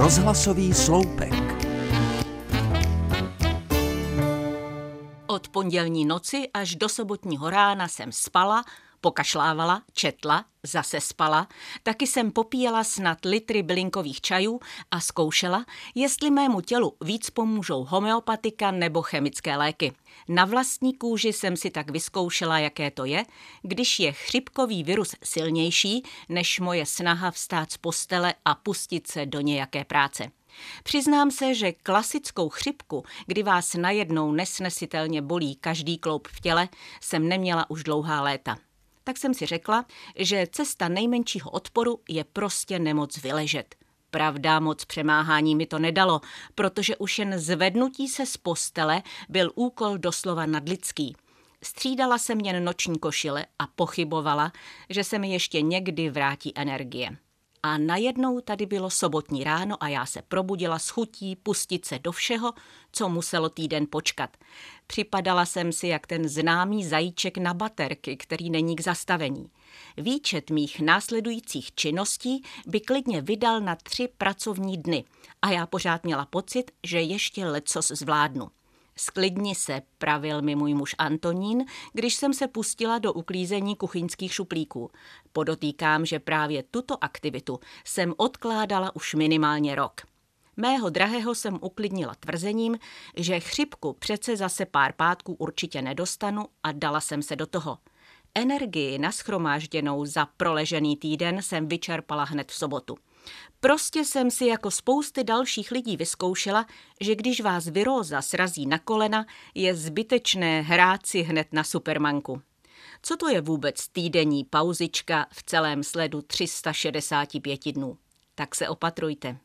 Rozhlasový sloupek. Od pondělní noci až do sobotního rána jsem spala, pokašlávala, četla, zase spala, taky jsem popíjela snad litry bylinkových čajů a zkoušela, jestli mému tělu víc pomůžou homeopatika nebo chemické léky. Na vlastní kůži jsem si tak vyzkoušela, jaké to je, když je chřipkový virus silnější než moje snaha vstát z postele a pustit se do nějaké práce. Přiznám se, že klasickou chřipku, kdy vás najednou nesnesitelně bolí každý kloup v těle, jsem neměla už dlouhá léta tak jsem si řekla, že cesta nejmenšího odporu je prostě nemoc vyležet. Pravda, moc přemáhání mi to nedalo, protože už jen zvednutí se z postele byl úkol doslova nadlidský. Střídala jsem jen noční košile a pochybovala, že se mi ještě někdy vrátí energie. A najednou tady bylo sobotní ráno a já se probudila s chutí pustit se do všeho, co muselo týden počkat. Připadala jsem si jak ten známý zajíček na baterky, který není k zastavení. Výčet mých následujících činností by klidně vydal na tři pracovní dny a já pořád měla pocit, že ještě lecos zvládnu. Sklidni se, pravil mi můj muž Antonín, když jsem se pustila do uklízení kuchyňských šuplíků. Podotýkám, že právě tuto aktivitu jsem odkládala už minimálně rok. Mého drahého jsem uklidnila tvrzením, že chřipku přece zase pár pátků určitě nedostanu a dala jsem se do toho. Energii naschromážděnou za proležený týden jsem vyčerpala hned v sobotu. Prostě jsem si jako spousty dalších lidí vyzkoušela, že když vás viróza srazí na kolena, je zbytečné hrát si hned na supermanku. Co to je vůbec týdenní pauzička v celém sledu 365 dnů? Tak se opatrujte.